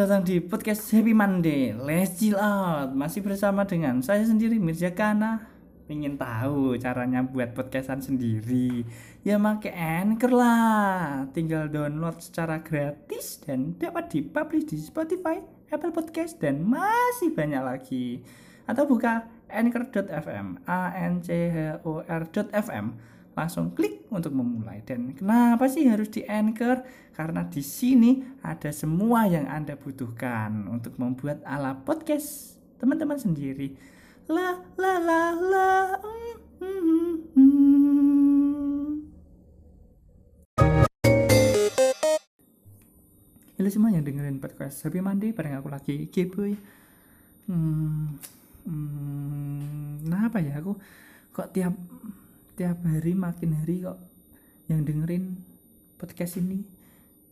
datang di podcast Happy Monday. Let's chill out. Masih bersama dengan saya sendiri Mirza Kana. Pengen tahu caranya buat podcastan sendiri? Ya make Anchor lah. Tinggal download secara gratis Dan dapat dipublish di Spotify, Apple Podcast Dan masih banyak lagi. Atau buka anchor.fm a n c h o r.fm langsung klik untuk memulai. Dan kenapa sih harus di Anchor? Karena di sini ada semua yang Anda butuhkan untuk membuat ala podcast teman-teman sendiri. La la la la. Mm, mm, mm. Halo semua yang dengerin podcast Happy Monday bareng aku lagi Gboy. Hmm, hmm, kenapa ya aku kok tiap tiap hari makin hari kok yang dengerin podcast ini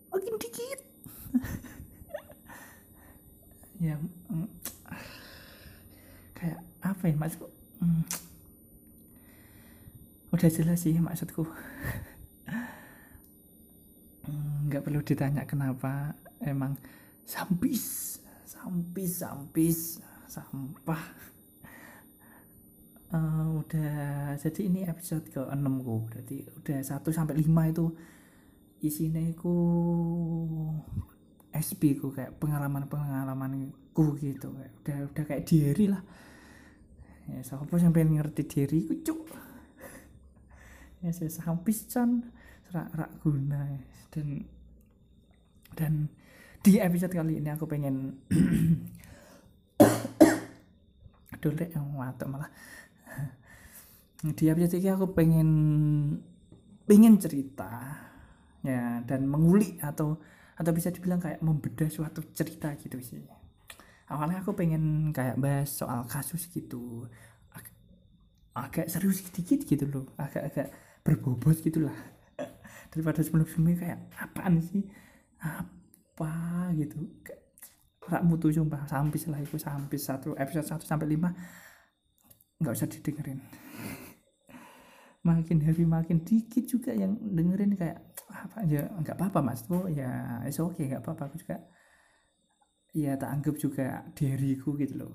makin dikit. Ya mm, kayak apa ya maksudku? Mm, udah jelas sih maksudku. Mm, nggak perlu ditanya kenapa emang sampis sampis sampis sampah uh, udah jadi ini episode ke 6 ku. Berarti udah 1 sampai 5 itu isinya ku SP ku kayak pengalaman-pengalaman ku gitu. Kayak udah udah kayak diary lah. Ya siapa sampai ngerti diri ku cuk? Ya saya sampis can rak rak guna. Dan dan di episode kali ini aku pengen lek watuk malah di episode ini aku pengen pengen cerita ya dan mengulik atau atau bisa dibilang kayak membedah suatu cerita gitu sih. Awalnya aku pengen kayak bahas soal kasus gitu. Ag agak serius sedikit gitu loh agak-agak berbobot gitulah daripada sebelum-sebelumnya kayak apaan sih? Apa? gitu. Rak mutu sumpah sampis lah itu sampis satu episode 1 sampai 5 nggak usah didengerin makin hari makin dikit juga yang dengerin kayak apa ya nggak apa-apa mas. Tuh ya is oke okay, nggak apa-apa. Aku juga ya tak anggap juga diriku gitu loh.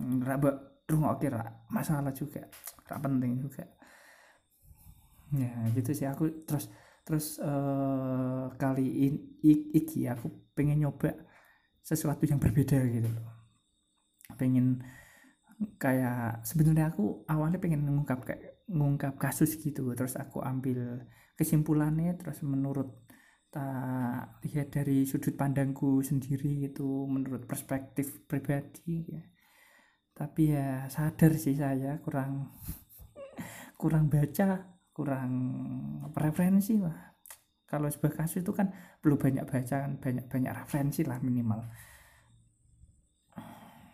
Raba rumah oke lah masalah juga gak penting juga. Ya gitu sih. Aku terus terus uh, kali ini iki aku pengen nyoba sesuatu yang berbeda gitu loh. Pengen kayak sebenarnya aku awalnya pengen mengungkap kayak ngungkap kasus gitu terus aku ambil kesimpulannya terus menurut tak lihat dari sudut pandangku sendiri itu menurut perspektif pribadi ya. tapi ya sadar sih saya kurang kurang baca kurang referensi lah. Kalau sebuah kasus itu kan perlu banyak baca kan banyak banyak referensi lah minimal.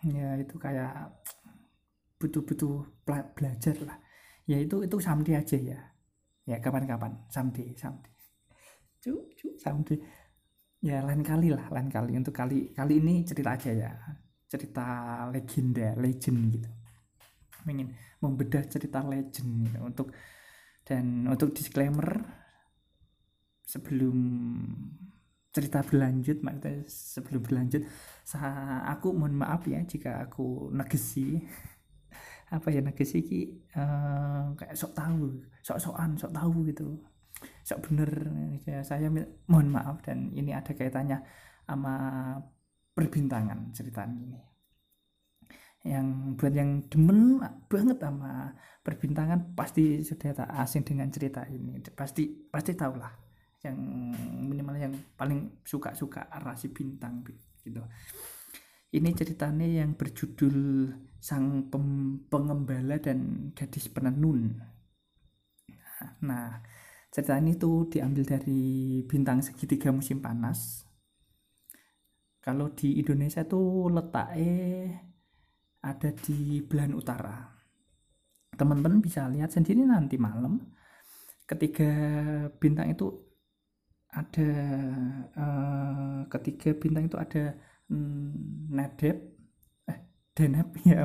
Ya itu kayak butuh-butuh belajar lah ya itu itu someday aja ya. Ya kapan-kapan. Someday someday cu cu someday ya lain kali lah lain kali. Untuk kali kali ini cerita aja ya. Cerita legenda legend gitu. Ingin membedah cerita legend gitu. Untuk dan untuk disclaimer sebelum cerita berlanjut maksudnya sebelum berlanjut aku mohon maaf ya jika aku negesi apa ya negesi ki uh, kayak sok tahu sok sokan sok tahu gitu. Sok bener ya, saya mohon maaf dan ini ada kaitannya sama perbintangan cerita ini. Yang buat yang demen banget sama perbintangan pasti sudah tak asing dengan cerita ini. Pasti pasti tahu lah yang minimal yang paling suka-suka rasi bintang gitu ini ceritanya yang berjudul sang pengembala dan gadis penenun. Nah cerita ini tuh diambil dari bintang segitiga musim panas. Kalau di Indonesia tuh letaknya ada di belahan utara. Teman-teman bisa lihat sendiri nanti malam ketiga bintang itu ada uh, ketiga bintang itu ada mm, Nadep Denep ya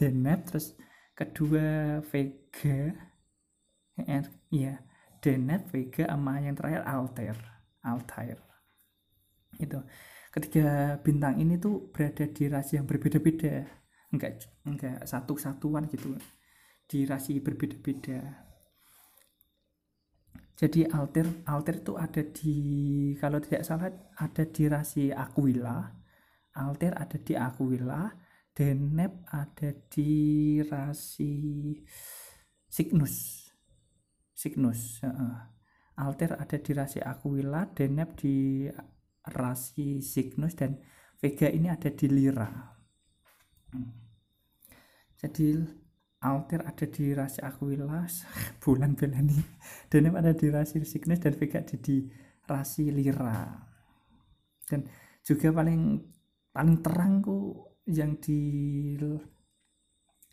Denep terus kedua Vega. Ya Denep Vega sama yang terakhir Altair. Altair. Itu. Ketiga bintang ini tuh berada di rasi yang berbeda-beda. Enggak enggak satu satuan gitu. Di rasi berbeda-beda jadi alter alter itu ada di kalau tidak salah ada di rasi Aquila alter ada di Aquila deneb ada di rasi Cygnus Cygnus uh, alter ada di rasi Aquila deneb di rasi Cygnus dan Vega ini ada di Lira. Hmm. Jadi Alter ada di rasi Aquila, bulan Belani, dan ada di rasi Cygnus dan Vega ada di rasi Lira. Dan juga paling paling terang tuh yang di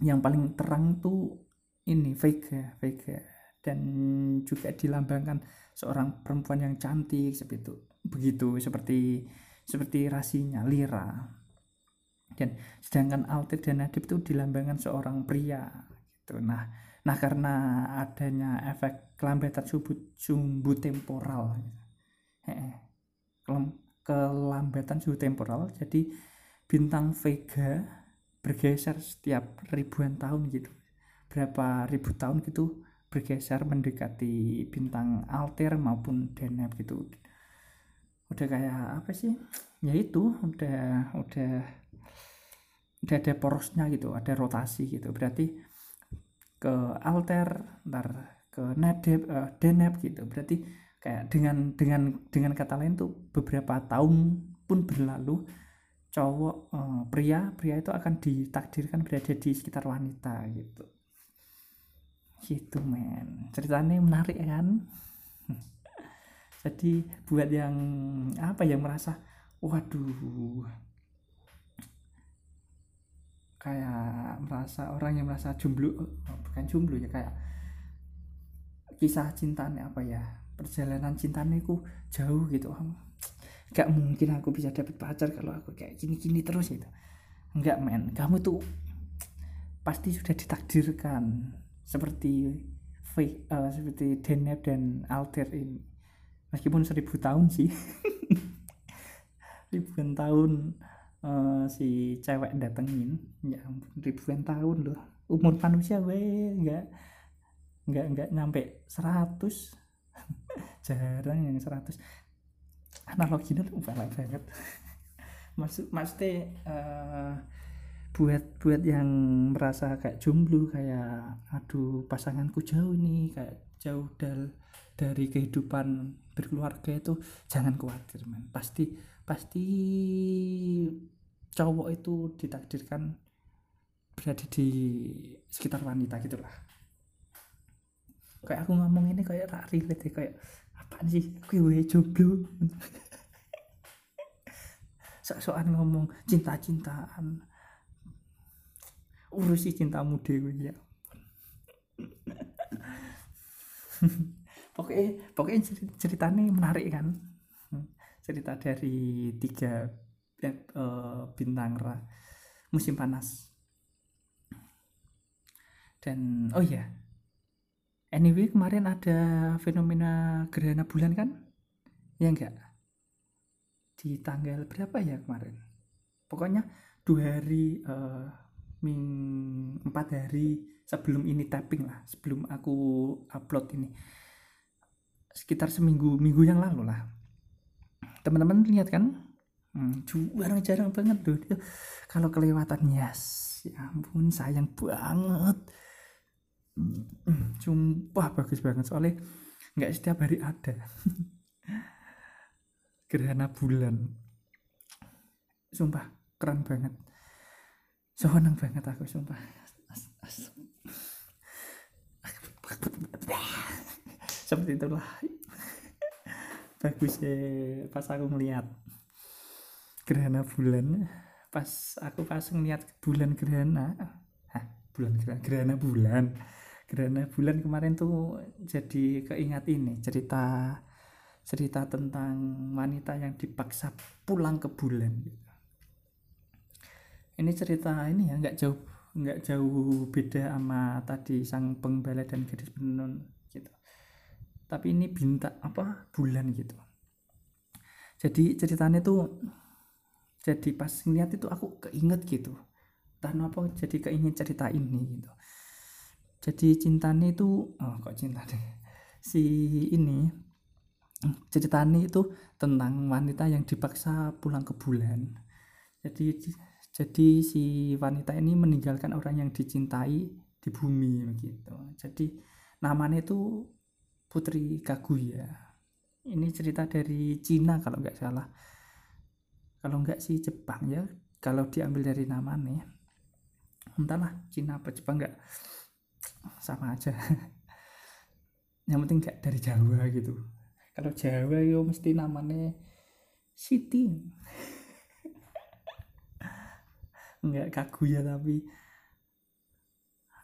yang paling terang tuh ini Vega, Vega. Dan juga dilambangkan seorang perempuan yang cantik seperti itu. Begitu seperti seperti rasinya lira dan sedangkan alter dan nadib itu dilambangkan seorang pria gitu. Nah nah karena adanya efek kelambatan sumbu, sumbu temporal kelambatan sumbu temporal jadi bintang Vega bergeser setiap ribuan tahun gitu. Berapa ribu tahun gitu bergeser mendekati bintang alter maupun deneb gitu. Udah kayak apa sih? Ya itu udah udah udah ada porosnya gitu ada rotasi gitu. Berarti ke alter ntar ke nadeb uh, deneb gitu. Berarti kayak dengan dengan dengan kata lain tuh beberapa tahun pun berlalu cowok uh, pria pria itu akan ditakdirkan berada di sekitar wanita gitu. Gitu men. Ceritanya menarik kan? Jadi buat yang apa yang merasa waduh kayak merasa orang yang merasa jomblo oh, bukan jomblo ya kayak kisah cintanya apa ya perjalanan cintanya ku jauh gitu. Gak mungkin aku bisa dapet pacar kalau aku kayak gini-gini terus itu enggak men. Kamu tuh pasti sudah ditakdirkan seperti uh, seperti Deneb dan Alter ini. Meskipun seribu tahun sih. Ribuan tahun uh, si cewek datengin ya ribuan tahun loh. Umur manusia gue nggak nggak nggak nyampe seratus. Jarang yang seratus. Analoginya tuh banget. Maksud maksudnya uh, buat buat yang merasa kayak jomblo kayak aduh pasanganku jauh nih kayak jauh dal dari kehidupan berkeluarga itu jangan khawatir man. Pasti pasti cowok itu ditakdirkan berada di sekitar wanita gitulah kayak aku ngomong ini kayak tak relate kayak apaan sih? Gue jomblo. Sok-sokan ngomong cinta-cintaan. Urusi cintamu dewi ya pokoknya pokoknya ceritanya menarik kan? Cerita dari tiga uh, bintang ra, musim panas. Dan oh ya anyway kemarin ada fenomena gerhana bulan kan? Ya enggak di tanggal berapa ya kemarin? Pokoknya dua hari uh, ming empat hari sebelum ini tapping lah sebelum aku upload ini. Sekitar seminggu minggu yang lalu lah. Teman-teman lihat kan hmm, jarang-jarang banget tuh dia. Kalau kelewatan yes. Ya ampun sayang banget. Sumpah bagus banget. Soalnya nggak setiap hari ada. Gerhana bulan. Sumpah keren banget. Senang banget aku sumpah. Seperti itulah. Bagus ya pas aku ngeliat gerhana bulan. Pas aku pas ngeliat bulan gerhana Hah, bulan gerhana, gerhana bulan. Gerhana bulan kemarin tuh jadi keingat ini cerita cerita tentang wanita yang dipaksa pulang ke bulan. Ini cerita ini ya nggak jauh nggak jauh beda sama tadi sang pengembala dan gadis penenun tapi ini bintang apa bulan gitu. Jadi ceritanya tuh jadi pas ngeliat itu aku keinget gitu. Entah apa jadi keingin cerita ini gitu. Jadi cintanya itu oh kok cinta deh si ini ceritanya itu tentang wanita yang dipaksa pulang ke bulan. Jadi jadi si wanita ini meninggalkan orang yang dicintai di bumi begitu. Jadi namanya itu Putri Kaguya. Ini cerita dari Cina kalau nggak salah kalau nggak sih Jepang ya. Kalau diambil dari namanya entahlah Cina apa Jepang nggak sama aja. Yang penting nggak dari Jawa gitu. Kalau Jawa yo mesti namanya Siti. Nggak Kaguya tapi.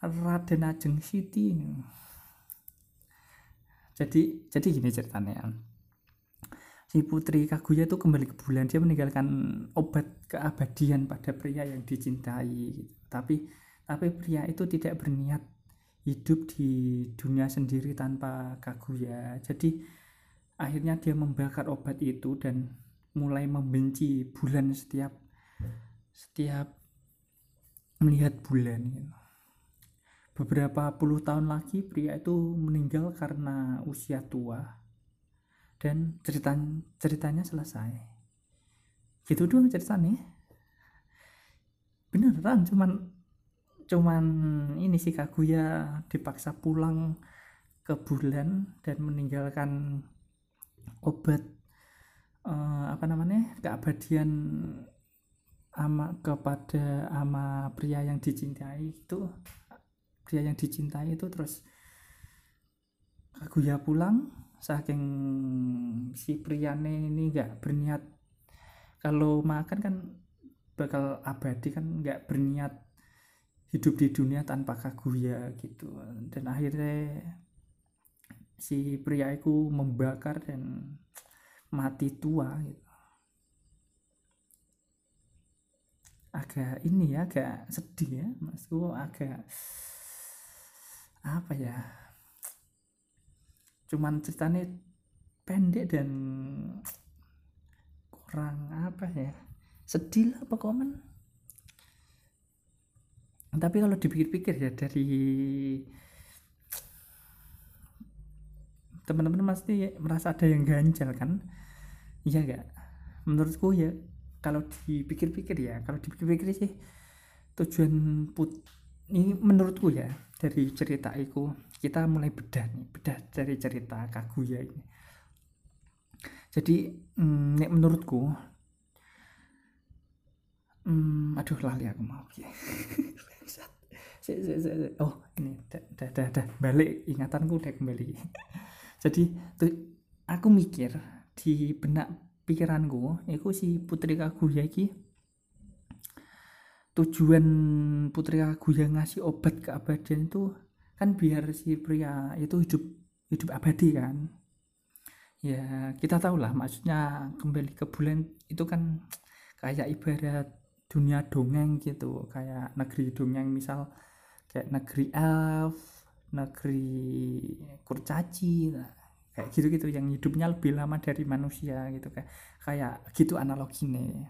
Raden Ajeng Siti. Jadi jadi gini ceritanya si putri Kaguya itu kembali ke bulan. Dia meninggalkan obat keabadian pada pria yang dicintai gitu. tapi tapi pria itu tidak berniat hidup di dunia sendiri tanpa Kaguya. Jadi akhirnya dia membakar obat itu dan mulai membenci bulan setiap setiap melihat bulan gitu. Beberapa puluh tahun lagi pria itu meninggal karena usia tua dan cerita ceritanya selesai. Gitu doang ceritanya. Beneran cuman cuman ini sih Kaguya dipaksa pulang ke bulan dan meninggalkan obat uh, apa namanya keabadian ama kepada ama pria yang dicintai itu dia yang dicintai itu. Terus Kaguya pulang saking si priane ini nggak berniat. Kalau makan kan bakal abadi kan nggak berniat hidup di dunia tanpa Kaguya gitu. Dan akhirnya si pria itu membakar dan mati tua gitu. Agak ini ya agak sedih ya masku agak apa ya cuman ceritanya pendek dan kurang apa ya? Sedih lah komen tapi kalau dipikir-pikir ya dari teman-teman pasti merasa ada yang ganjal kan? Iya gak menurutku ya kalau dipikir-pikir ya kalau dipikir-pikir sih tujuan put ini menurutku ya dari cerita itu kita mulai bedah nih bedah dari cerita Kaguya ini. Jadi mm, nek menurutku mm, aduh lali aku mau ya oh ini dah dah dah balik ingatanku udah kembali. Jadi tuh aku mikir di benak pikiranku itu si putri Kaguya ini tujuan Putri Kaguya ngasih obat keabadian itu kan biar si pria itu hidup hidup abadi kan. Ya kita tahu lah maksudnya kembali ke bulan itu kan kayak ibarat dunia dongeng gitu. Kayak negeri dongeng misal kayak negeri elf negeri kurcaci kayak gitu-gitu yang hidupnya lebih lama dari manusia gitu kayak kayak gitu analoginya.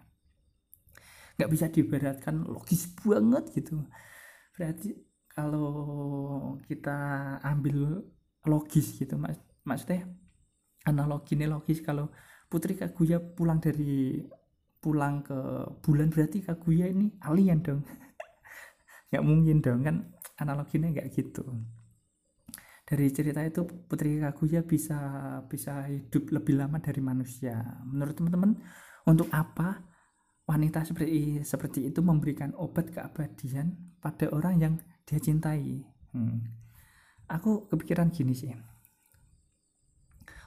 Nggak bisa diberatkan logis banget gitu. Berarti kalau kita ambil logis gitu mas maksudnya analogi ini logis kalau Putri Kaguya pulang dari pulang ke bulan berarti Kaguya ini alien dong. Nggak mungkin dong kan analoginya nggak gitu. Dari cerita itu Putri Kaguya bisa bisa hidup lebih lama dari manusia. Menurut teman-teman untuk apa wanita seperti seperti itu memberikan obat keabadian pada orang yang dia cintai. Hmm. Aku kepikiran gini sih.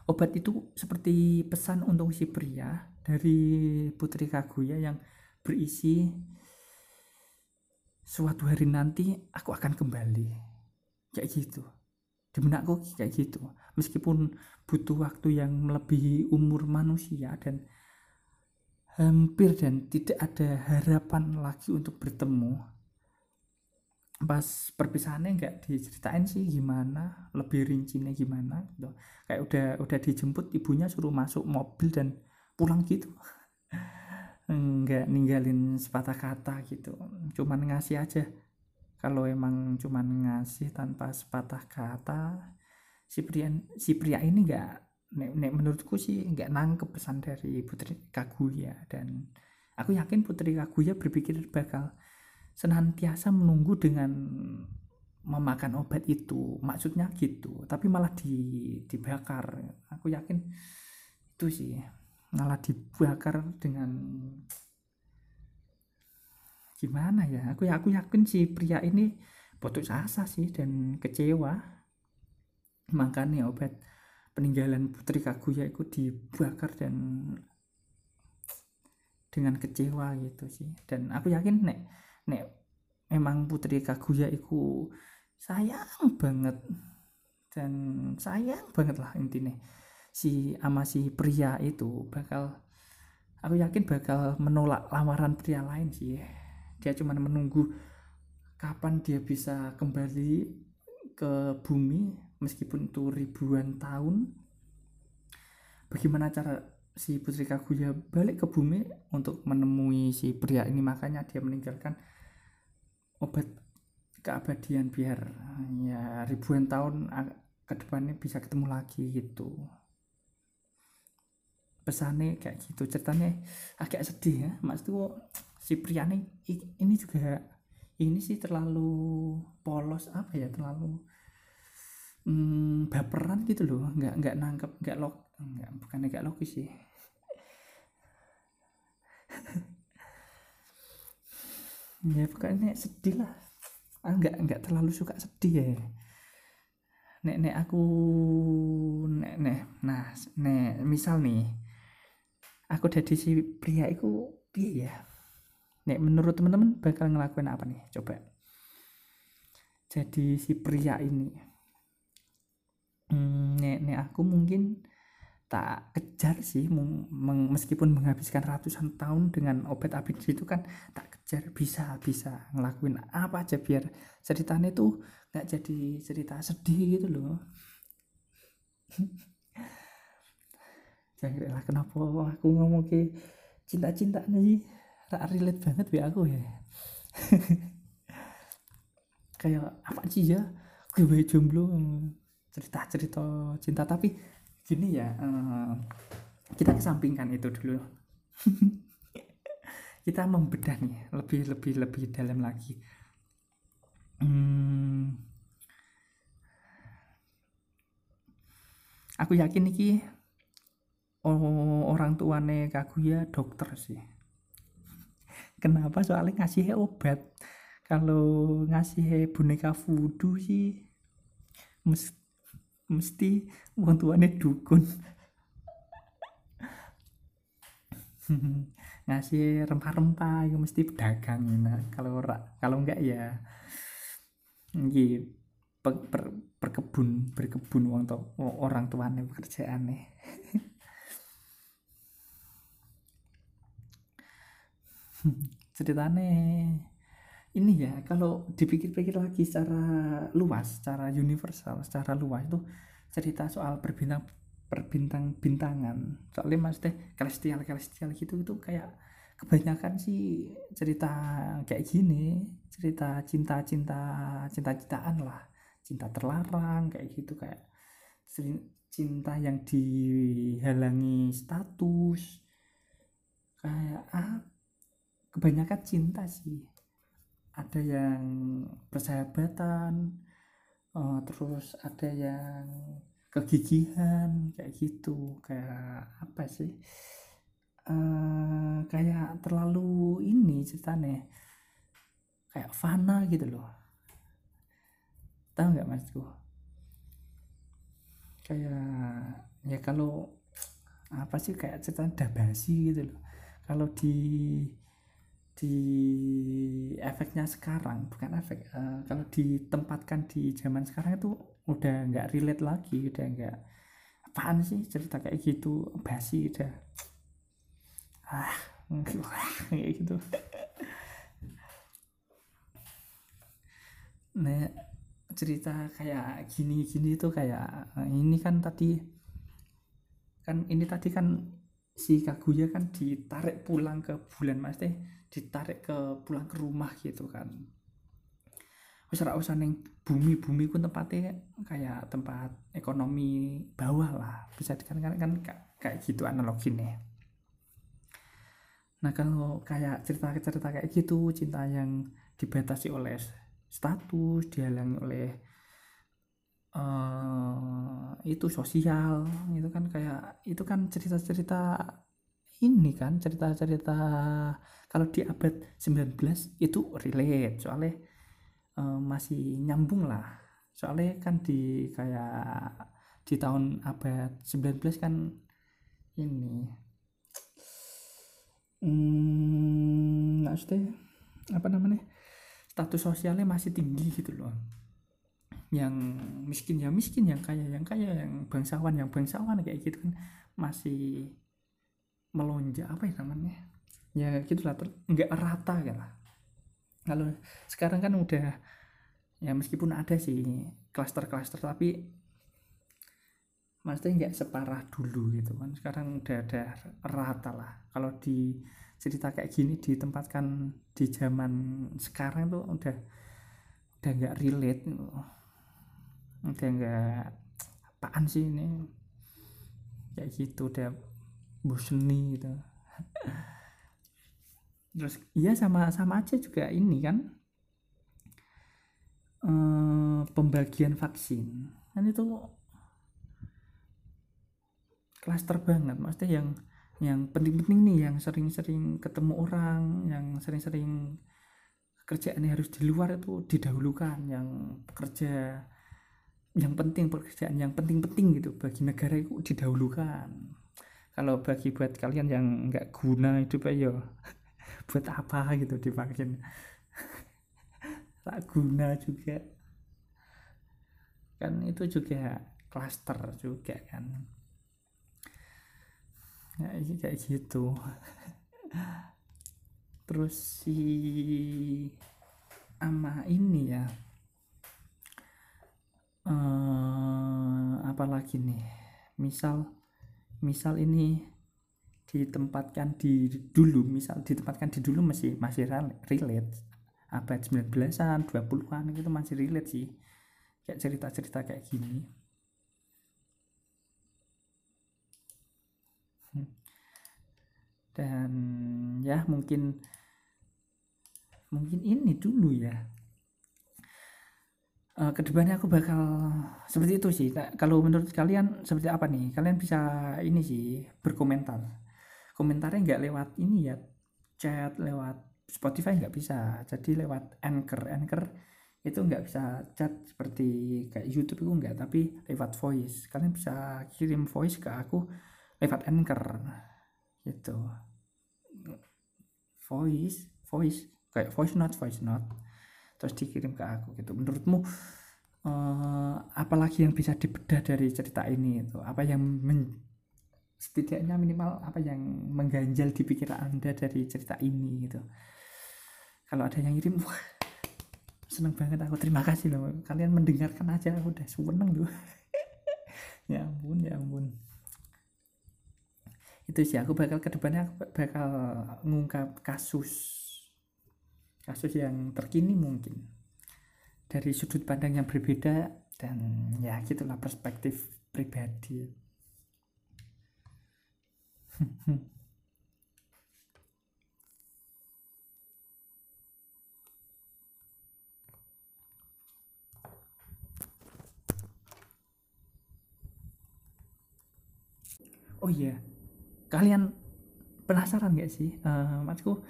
Obat itu seperti pesan untuk si pria dari Putri Kaguya yang berisi suatu hari nanti aku akan kembali. Kayak gitu. Di benakku kayak gitu. Meskipun butuh waktu yang melebihi umur manusia dan hampir dan tidak ada harapan lagi untuk bertemu pas perpisahannya nggak diceritain sih gimana lebih rincinya gimana gitu. Kayak udah udah dijemput ibunya suruh masuk mobil dan pulang gitu. Nggak ninggalin sepatah kata gitu. Cuman ngasih aja. Kalau emang cuman ngasih tanpa sepatah kata si pria si pria ini nggak nek, nek menurutku sih nggak nangkep pesan dari Putri Kaguya. Dan aku yakin Putri Kaguya berpikir bakal senantiasa menunggu dengan memakan obat itu. Maksudnya gitu tapi malah di dibakar. Aku yakin itu sih. Malah dibakar dengan gimana ya? Aku ya aku yakin si pria ini putus asa sih dan kecewa. Makanya obat peninggalan Putri Kaguya itu dibakar dan dengan kecewa gitu sih. Dan aku yakin nek nek memang Putri Kaguya itu sayang banget. Dan sayang banget lah intinya si ama si pria itu bakal aku yakin bakal menolak lamaran pria lain sih. Dia cuma menunggu kapan dia bisa kembali ke bumi meskipun itu ribuan tahun. Bagaimana cara si Putri Kaguya balik ke bumi untuk menemui si pria ini? Makanya dia meninggalkan obat keabadian biar ya ribuan tahun ke depannya bisa ketemu lagi gitu. Pesannya kayak gitu ceritanya agak sedih ya. Tuh si pria ini ini juga ini sih terlalu polos apa ya terlalu hmm, baperan gitu loh. Nggak nggak nangkep nggak log nggak bukan nggak logis sih ya pokoknya sedih lah. Ah, nggak nggak terlalu suka sedih ya. Nek nek aku nek nek nah nek misal nih aku jadi si pria itu piye ya? Nek menurut teman-teman bakal ngelakuin apa nih? Coba. Jadi si pria ini hmm, nek nek aku mungkin tak kejar sih meskipun menghabiskan ratusan tahun dengan obat abis itu kan tak kejar bisa bisa ngelakuin apa aja biar ceritanya tuh nggak jadi cerita sedih gitu loh. Jangan lah kenapa aku ngomong ke cinta-cinta nih tak relate banget ya aku ya. Kayak apa sih ya? Gue jomblo cerita-cerita cinta. Tapi gini ya uh, kita kesampingkan itu dulu kita membedah nih lebih lebih lebih dalam lagi. Hmm, aku yakin nih oh, orang tuane Kaguya dokter sih. Kenapa? Soalnya ngasih obat. Kalau ngasih boneka voodoo sih mesti, mesti orang tuane dukun ngasih rempah-rempah itu mesti pedagang nah kalau kalau enggak ya gitu per, per, berkebun berkebun uang orang tuane pekerjaan nih ceritanya ini ya kalau dipikir-pikir lagi secara luas secara universal secara luas itu cerita soal berbintang perbintang bintangan soalnya maksudnya celestial celestial gitu itu kayak kebanyakan sih cerita kayak gini cerita cinta cinta cinta cintaan lah. Cinta terlarang kayak gitu kayak cinta yang dihalangi status. Kayak ah kebanyakan cinta sih. Ada yang persahabatan uh, terus ada yang kegigihan kayak gitu. Kayak apa sih? Uh, kayak terlalu ini ceritanya. Kayak fana gitu loh. Tahu nggak masku? Kayak ya kalau apa sih kayak cerita dabasi gitu loh. Kalau di di efeknya sekarang bukan efek uh, kalau ditempatkan di zaman sekarang itu udah nggak relate lagi udah nggak apaan sih cerita kayak gitu? Basi udah. Ah kayak gitu. Nah cerita kayak gini-gini itu kayak ini kan tadi kan ini tadi kan si Kaguya kan ditarik pulang ke bulan mas teh ditarik ke pulang ke rumah gitu kan wis ora usah bumi bumi ku tempatnya kayak tempat ekonomi bawah lah. Bisa dikatakan kan kayak gitu analoginya. Nah kalau kayak cerita-cerita kayak gitu cinta yang dibatasi oleh status dihalangi oleh uh, itu sosial itu kan kayak itu kan cerita-cerita ini kan cerita-cerita kalau di abad 19 itu relate. Soalnya uh, masih nyambung lah. Soalnya kan di kayak di tahun abad 19 kan ini hmm, maksudnya apa namanya status sosialnya masih tinggi gitu loh. Yang miskin ya miskin yang kaya yang kaya yang bangsawan yang bangsawan kayak gitu kan masih melonjak apa ya namanya? Ya gitulah nggak rata kan lah kalau sekarang kan udah ya meskipun ada sih klaster-klaster tapi maksudnya nggak separah dulu gitu kan. Sekarang udah ada rata lah. Kalau di cerita kayak gini ditempatkan di zaman sekarang tuh udah udah nggak relate. Udah nggak apaan sih ini? Kayak gitu udah boseni gitu terus iya sama sama aja juga ini kan. Ehm, pembagian vaksin. Kan itu klaster banget. Maksudnya yang yang penting-penting nih yang sering-sering ketemu orang yang sering-sering kerjaan harus di luar itu didahulukan. Yang pekerja yang penting pekerjaan yang penting-penting gitu bagi negara itu didahulukan. Kalau bagi buat kalian yang nggak guna itu yo buat apa gitu divaksin tak guna juga. Kan itu juga klaster juga kan. Ya kayak gitu. Terus si ama ini ya. Uh, apalagi nih? Misal misal ini ditempatkan di dulu misal ditempatkan di dulu masih masih relate. Abad 19-an 20-an itu masih relate sih. Kayak cerita-cerita kayak gini. Hmm. dan ya mungkin mungkin ini dulu ya. Uh, ke depannya aku bakal seperti itu sih. Nah, kalau menurut kalian seperti apa nih? Kalian bisa ini sih berkomentar komentarnya nggak lewat ini ya chat lewat Spotify nggak bisa. Jadi lewat Anchor. Anchor itu nggak bisa chat seperti kayak YouTube itu nggak tapi lewat voice. Kalian bisa kirim voice ke aku lewat Anchor. Gitu. Voice voice. Kayak voice note voice note. Terus dikirim ke aku gitu. Menurutmu uh, apalagi yang bisa dibedah dari cerita ini itu? Apa yang men setidaknya minimal apa yang mengganjal di pikiran anda dari cerita ini gitu. Kalau ada yang ngirim wah seneng banget aku. Terima kasih loh. Kalian mendengarkan aja aku udah seneng tuh. Ya ampun ya ampun. Itu sih aku bakal ke depannya aku bakal ngungkap kasus kasus yang terkini mungkin. Dari sudut pandang yang berbeda dan ya gitulah perspektif pribadi oh iya kalian penasaran gak sih uh, maksudku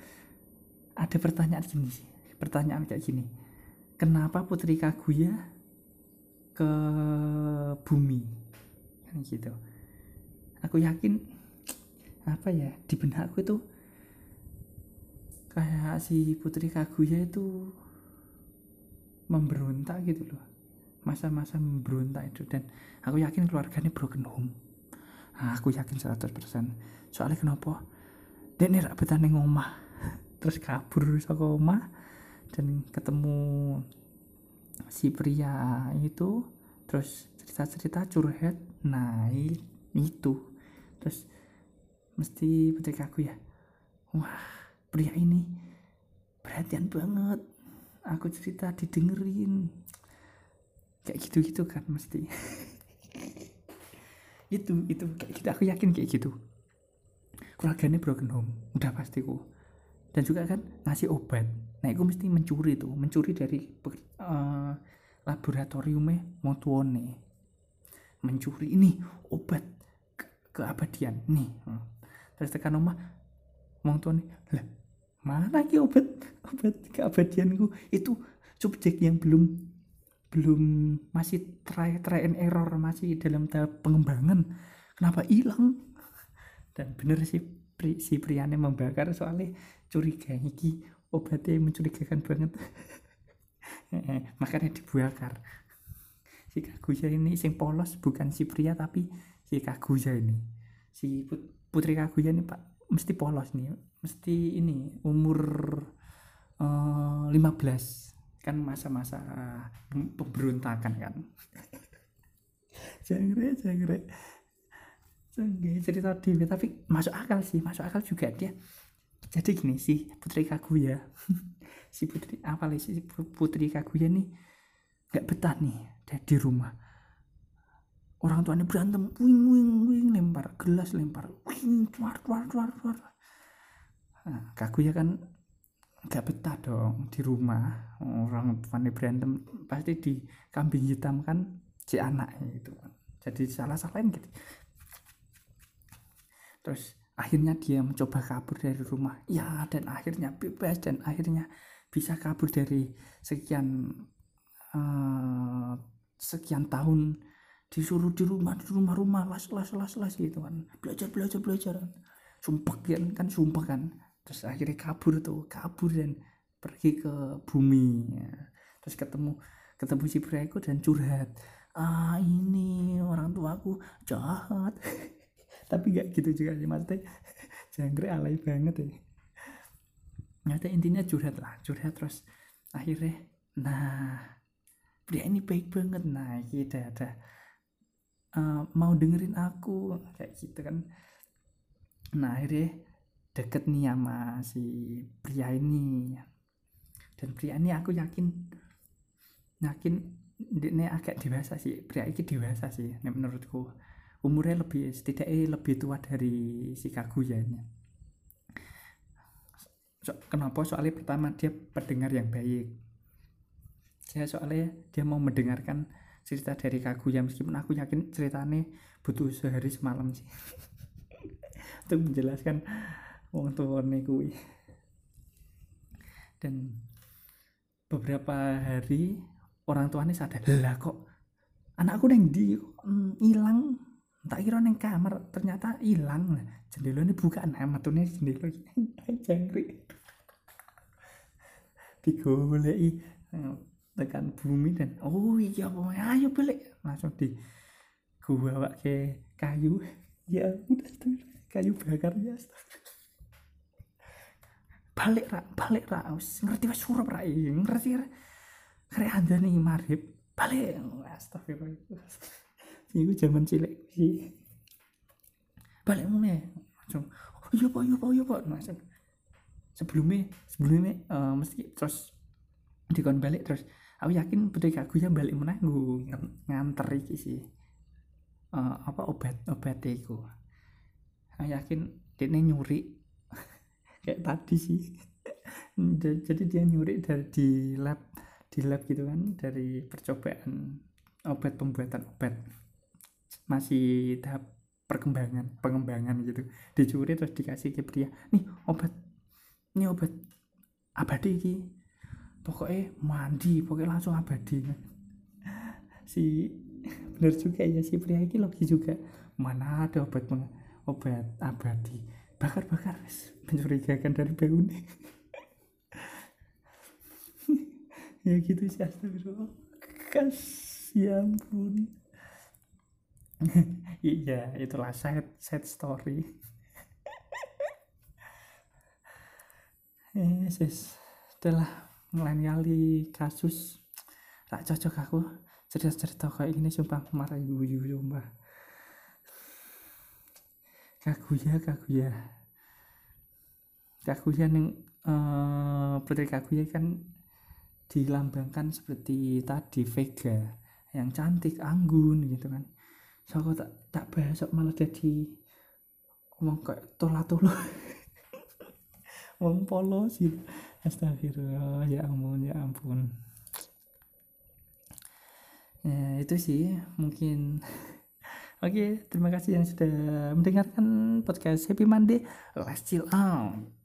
ada pertanyaan gini sih pertanyaan kayak gini. Kenapa Putri Kaguya ke bumi? Kan gitu. Aku yakin apa ya di benakku itu kayak si Putri Kaguya itu memberontak gitu loh. Masa-masa memberontak itu. Dan aku yakin keluarganya broken home. Nah, aku yakin 100% soalnya kenapa? Dia nih rabetan yang omah. Terus kabur ke omah dan ketemu si pria itu. Terus cerita-cerita curhat nah itu. Terus mesti kagu ya. Wah pria ini perhatian banget. Aku cerita didengerin. Kayak gitu-gitu kan mesti. Itu itu. Kayak gitu aku yakin kayak gitu. Keluarganya broken home udah pasti kok dan juga kan ngasih obat. Nah itu mesti mencuri tuh. Mencuri dari uh, laboratoriumnya motuone. Mencuri ini obat ke keabadian. Nih hmm. Terus tekan rumah motuone lah mana lagi obat obat keabadianku? Itu subjek yang belum belum masih try try and error masih dalam tahap pengembangan. Kenapa hilang? Dan bener sih pri, si prianya membakar soalnya curiga iki obatnya mencurigakan banget. Makanya dibakar. Si Kaguya ini sing polos bukan si pria tapi si Kaguya ini. Si putri Kaguya ini pak. Mesti polos nih mesti ini umur uh, eh, 15 kan masa-masa pemberontakan kan. Jangre jangre jangre cerita dewi. Tapi masuk akal sih masuk akal juga dia. Jadi gini si putri kaguya. Si putri apa sih si putri kaguya nih nggak betah nih di rumah orang tuanya berantem wing wing wing lempar gelas lempar wing tuar tuar tuar tuar nah, kaguya kan nggak betah dong di rumah. Orang tuanya berantem pasti di kambing hitam kan si anaknya itu kan. Jadi salah salahin gitu. Terus akhirnya dia mencoba kabur dari rumah. Ya dan akhirnya bebas dan akhirnya bisa kabur dari sekian uh, sekian tahun disuruh di rumah di rumah-rumah las las las las gitu kan. Belajar belajar belajar. Sumpah kan kan sumpah kan. Terus akhirnya kabur tuh kabur dan pergi ke bumi. Ya. terus ketemu ketemu si itu dan curhat. Ah ini orang tua aku jahat. Tapi gak gitu juga sih maksudnya jangkrik alay banget ya. Nyata intinya curhat lah curhat terus akhirnya nah pria ini baik banget. Nah kita ada uh, mau dengerin aku kayak gitu kan. Nah akhirnya deket nih sama si pria ini. Dan pria ini aku yakin yakin ini agak dewasa sih. Pria ini dewasa sih menurutku. Umurnya lebih setidaknya lebih tua dari si Kaguya ini. So, kenapa? Soalnya pertama dia pendengar yang baik. Soalnya dia mau mendengarkan cerita dari Kaguya meskipun aku yakin ceritanya butuh sehari semalam sih. Untuk menjelaskan wong tuane kuwi. Dan beberapa hari orang tuanya sadar lah kok anakku neng di hmm, hilang mm, tak kira neng kamar ternyata hilang jendela ini buka nah matune jendela jangkrik. Digoleki. eh, tekan bumi dan oh iya boy ayo balik. Langsung di gua ke kayu. Ya udah tuh kayu bakar ya balik ra balik ra. Ngerti wis surup ra. Ngerti ra. Kare nih marib balik. Astagfirullah iku zaman cilik sih balik mulai langsung oh, iya pak iya pak iya pak. Langsung sebelumnya sebelumnya uh, mesti terus dikon balik terus aku yakin putri kaguya balik gue nganter iki sih. Uh, apa obat obat aku yakin dia nyuri kayak tadi sih. Jadi dia nyuri dari di lab di lab gitu kan dari percobaan obat pembuatan obat. Masih tahap perkembangan pengembangan gitu. Dicuri terus dikasih ke pria nih obat. Ini obat abadi ini pokoknya mandi pokoknya langsung abadi. Si bener juga ya si pria ini logis juga. Mana ada obat obat abadi. Bakar-bakar mencurigakan dari bau ya gitu sih astagfirullah. Kas ya ampun iya itulah sad sad story. Eh sis. Setelah ngelain kali kasus. Tak cocok aku cerita-cerita kayak ini sumpah marah ibu-ibu sumpah. Kaguya Kaguya. Kaguya yang uh, putri Kaguya kan dilambangkan seperti tadi Vega yang cantik anggun gitu kan. So aku tak tak besok malah jadi ngomong kayak tola tolo ngomong polos gitu astagfirullah ya ampun ya ampun ya itu sih mungkin Oke, terima kasih yang sudah mendengarkan podcast Happy Monday. Let's chill out.